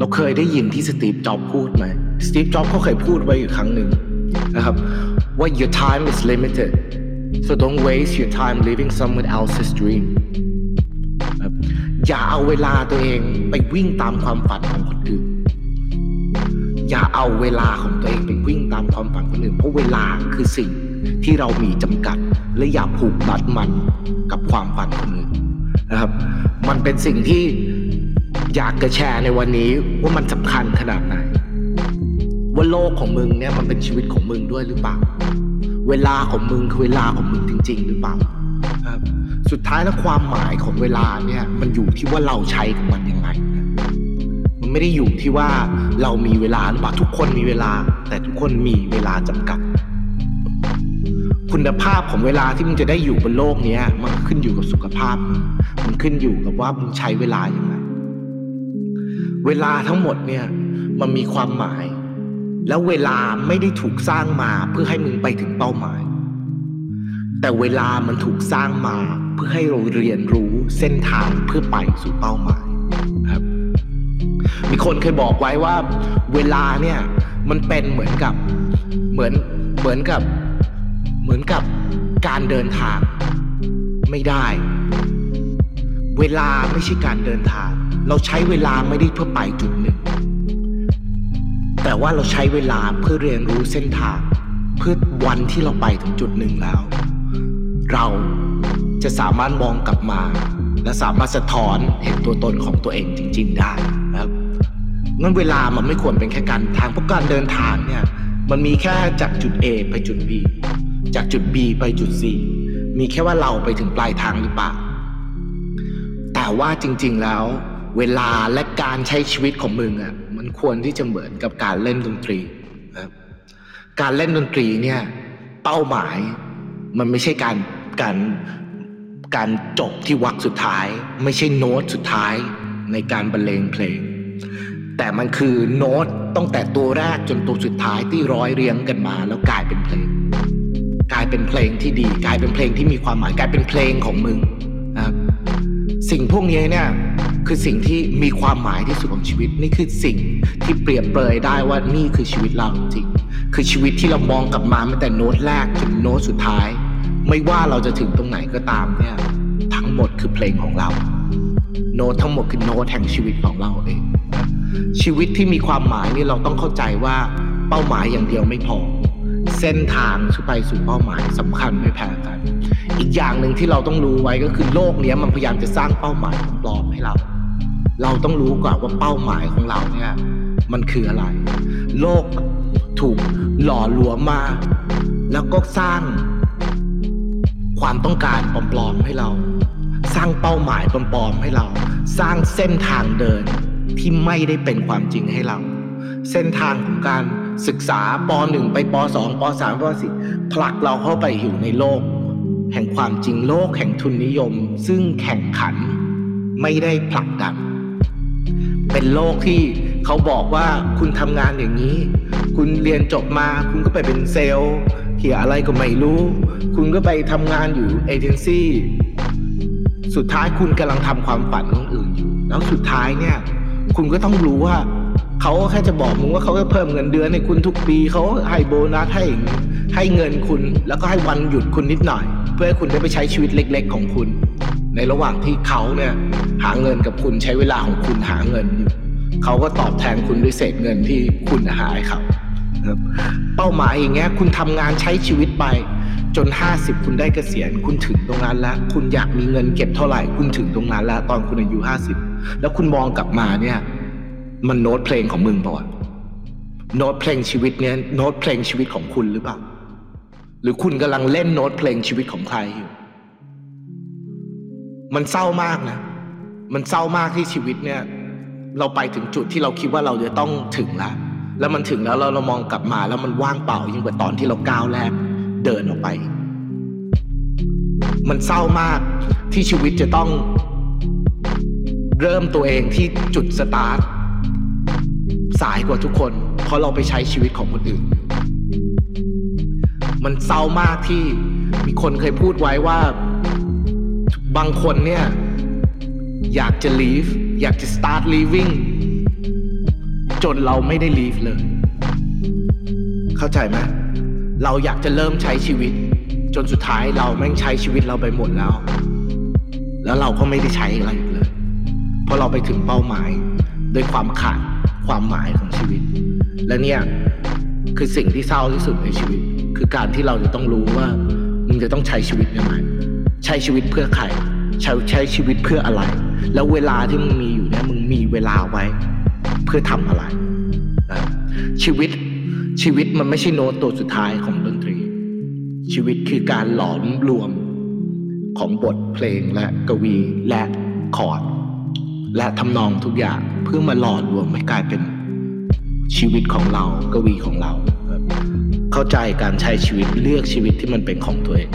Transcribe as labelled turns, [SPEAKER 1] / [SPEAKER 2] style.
[SPEAKER 1] เราเคยได้ยินที่สตีฟจ็อบพูดไหมสตีฟจ็อบเขาเคยพูดไว้อยู่ครั้งหนึ่งนะครับว่า your time is limited so don't waste your time living someone else's dream อย่าเอาเวลาตัวเองไปวิ่งตามความฝันของคนอื่น อย่าเอาเวลาของตัวเองไปวิ่งตามความฝันคนอื่น เพราะเวลาคือสิ่งที่เรามีจำกัด และอย่าผูกมัดมันกับความฝันคนอื่นนะครับ มันเป็นสิ่งที่ อยากจะแชร์ในวันนี้ว่ามันสำคัญขนาดไหน ว่าโลกของมึงเนี่ยมันเป็นชีวิตของมึงด้วยหรือเปล่า เวลาของมึงคือเวลาของมึงจริง ๆ หรือเปล่าครับสุดท้ายแล้วความหมายของเวลาเนี่ยมันอยู่ที่ว่าเราใช้กับมันยังไงนะมันไม่ได้อยู่ที่ว่าเรามีเวลาหรือเปล่าทุกคนมีเวลา แต่ทุกคนมีเวลาจำกัด คุณภาพของเวลาที่มึงจะได้อยู่บนโลกเนี้ยมันขึ้นอยู่กับสุขภาพมึงมันขึ้นอยู่กับว่ามึงใช้เวลายังไง เวลาทั้งหมดเนี่ยมันมีความหมาย แล้วเวลาไม่ได้ถูกสร้างมาเพื่อให้มึงไปถึงเป้าหมาย แต่เวลามันถูกสร้างมาเพื่อให้เราเรียนรู้เส้นทางเพื่อไปสู่เป้าหมายครับ มีคนเคยบอกไว้ว่า เวลาเนี่ยมันเป็นเหมือนกับเหมือนเหมือนกับเหมือนกับการเดินทางไม่ได้ เวลาไม่ใช่การเดินทาง เราใช้เวลาไม่ได้เพื่อไปจุดหนึ่ง แต่ว่าเราใช้เวลาเพื่อเรียนรู้เส้นทาง เพื่อวันที่เราไปถึงจุดหนึ่งแล้ว เราจะสามารถมองกลับมา และสามารถสะท้อนเห็นตัวตนของตัวเองจริง ๆ ได้นะครับงั้นเวลามันไม่ควรเป็นแค่การทางเพราะการเดินทางเนี่ยมันมีแค่จากจุด A ไปจุด B จากจุด B ไปจุด C มีแค่ว่าเราไปถึงปลายทางหรือเปล่าแต่ว่าจริง ๆแล้ว เวลาและการใช้ชีวิตของมึงอะมันควรที่จะเหมือนกับการเล่นดนตรีนะครับการเล่นดนตรีเนี่ยเป้าหมายมันไม่ใช่การการการจบที่วักสุดท้าย ไม่ใช่โน้ตสุดท้ายในการบรรเลงเพลง แต่มันคือโน้ตตั้งแต่ตัวแรกจนตัวสุดท้ายที่ร้อยเรียงกันมา แล้วกลายเป็นเพลง กลายเป็นเพลงที่ดี กลายเป็นเพลงที่มีความหมายกลายเป็นเพลงของมึงนะสิ่งพวกนี้เนี่ย คือสิ่งที่มีความหมายที่สุดของชีวิต นี่คือสิ่งที่เปรียบเปรยได้ว่านี่คือชีวิตเราจริง คือชีวิตที่เรามองกลับมาตั้งแต่โน้ตแรกถึงโน้ตสุดท้าย ไม่ว่าเราจะถึงตรงไหนก็ตามเนี่ย ทั้งหมดคือเพลงของเรา โน้ตทั้งหมดคือโน้ตแห่งชีวิตของเราเอง ชีวิตที่มีความหมายนี่เราต้องเข้าใจว่าเป้าหมายอย่างเดียวไม่พอ เส้นทางสุไปสู่เป้าหมายสำคัญไม่แพ้กัน อีกอย่างหนึ่งที่เราต้องรู้ไว้ก็คือโลกนี้มันพยายามจะสร้างเป้าหมายปลอมให้เรา เราต้องรู้ก่อนว่าเป้าหมายของเราเนี่ย มันคืออะไร โลกถูกหล่อหลวมมา แล้วก็สร้างความต้องการปลอมๆให้เรา สร้างเป้าหมายปลอมๆให้เรา สร้างเส้นทางเดินที่ไม่ได้เป็นความจริงให้เรา เส้นทางของการศึกษาป .1 ไปป .2 ป .3 ป .4 ผลักเราเข้าไปอยู่ในโลก แห่งความจริงโลกแห่งทุนนิยม ซึ่งแข่งขันไม่ได้ผลักดัน เป็นโลกที่เขาบอกว่าคุณทำงานอย่างนี้ คุณเรียนจบมา คุณก็ไปเป็นเซลล์เขียอะไรก็ไม่รู้ คุณก็ไปทำงานอยู่เอเจนซี่สุดท้ายคุณกำลังทำความฝันของอื่นอยู่ แล้วสุดท้ายเนี่ย คุณก็ต้องรู้ว่าเขาแค่จะบอกมึงว่าเขาจะเพิ่มเงินเดือนให้คุณทุกปีเขาให้โบนัสให้ให้เงินคุณ แล้วก็ให้วันหยุดคุณนิดหน่อย เพื่อให้คุณได้ไปใช้ชีวิตเล็ก ๆ ของคุณ ในระหว่างที่เขาเนี่ยหาเงินกับคุณใช้เวลาของคุณหาเงินอยู่เขาก็ตอบแทนคุณด้วยเศษเงินที่คุณหาให้เขาครับเป้าหมายอย่างเงี้ยคุณทำงานใช้ชีวิตไป จน 50 คุณได้เกษียณ คุณถึงตรงนั้นแล้ว คุณอยากมีเงินเก็บเท่าไหร่ คุณถึงตรงนั้นแล้ว ตอนคุณอายุ 50 แล้วคุณมองกลับมาเนี่ย มันโน้ตเพลงของมึงเปล่าวะโน้ตเพลงชีวิตเนี่ยโน้ตเพลงชีวิตของคุณหรือเปล่า หรือคุณกำลังเล่นโน้ตเพลงชีวิตของใครอยู่ มันเศร้ามากนะ มันเศร้ามากที่ชีวิตเนี่ย เราไปถึงจุดที่เราคิดว่าเราจะต้องถึงแล้ว แล้วมันถึงแล้วเราเรามองกลับมาแล้วมันว่างเปล่ายิ่งกว่าตอนที่เราก้าวแรกเดินออกไป มันเศร้ามากที่ชีวิตจะต้อง เริ่มตัวเองที่จุดสตาร์ทสายกว่าทุกคน เพราะเราไปใช้ชีวิตของคนอื่น มันเศร้ามากที่มีคนเคยพูดไว้ว่า บางคนเนี่ยอยากจะ leave อยากจะ start living จนเราไม่ได้ลีฟเลย เข้าใจไหมเราอยากจะเริ่มใช้ชีวิต จนสุดท้ายเราแม่งใช้ชีวิตเราไปหมดแล้ว แล้วเราก็ไม่ได้ใช้อะไรอีกเลยเพราะเราไปถึงเป้าหมายด้วยความขาดความหมายของชีวิต และเนี่ยคือสิ่งที่เศร้าที่สุดในชีวิต คือการที่เราจะต้องรู้ว่ามึงจะต้องใช้ชีวิตยังไงใช้ชีวิตเพื่อใคร ใช้ใช้ชีวิตเพื่ออะไร แล้วเวลาที่มึงมีอยู่เนี่ยมึงมีเวลาไว้ เพื่อทำอะไรนะชีวิตชีวิตมันไม่ใช่โน้ตตัวสุดท้ายของดนตรี ชีวิตคือการหลอมรวมของบทเพลงและกวีและคอร์ดและทำนองทุกอย่างเพื่อมาหล่อรวมให้กลายเป็นชีวิตของเรากวีของเรา เข้าใจการใช้ชีวิตเลือกชีวิตที่มันเป็นของตัวเอง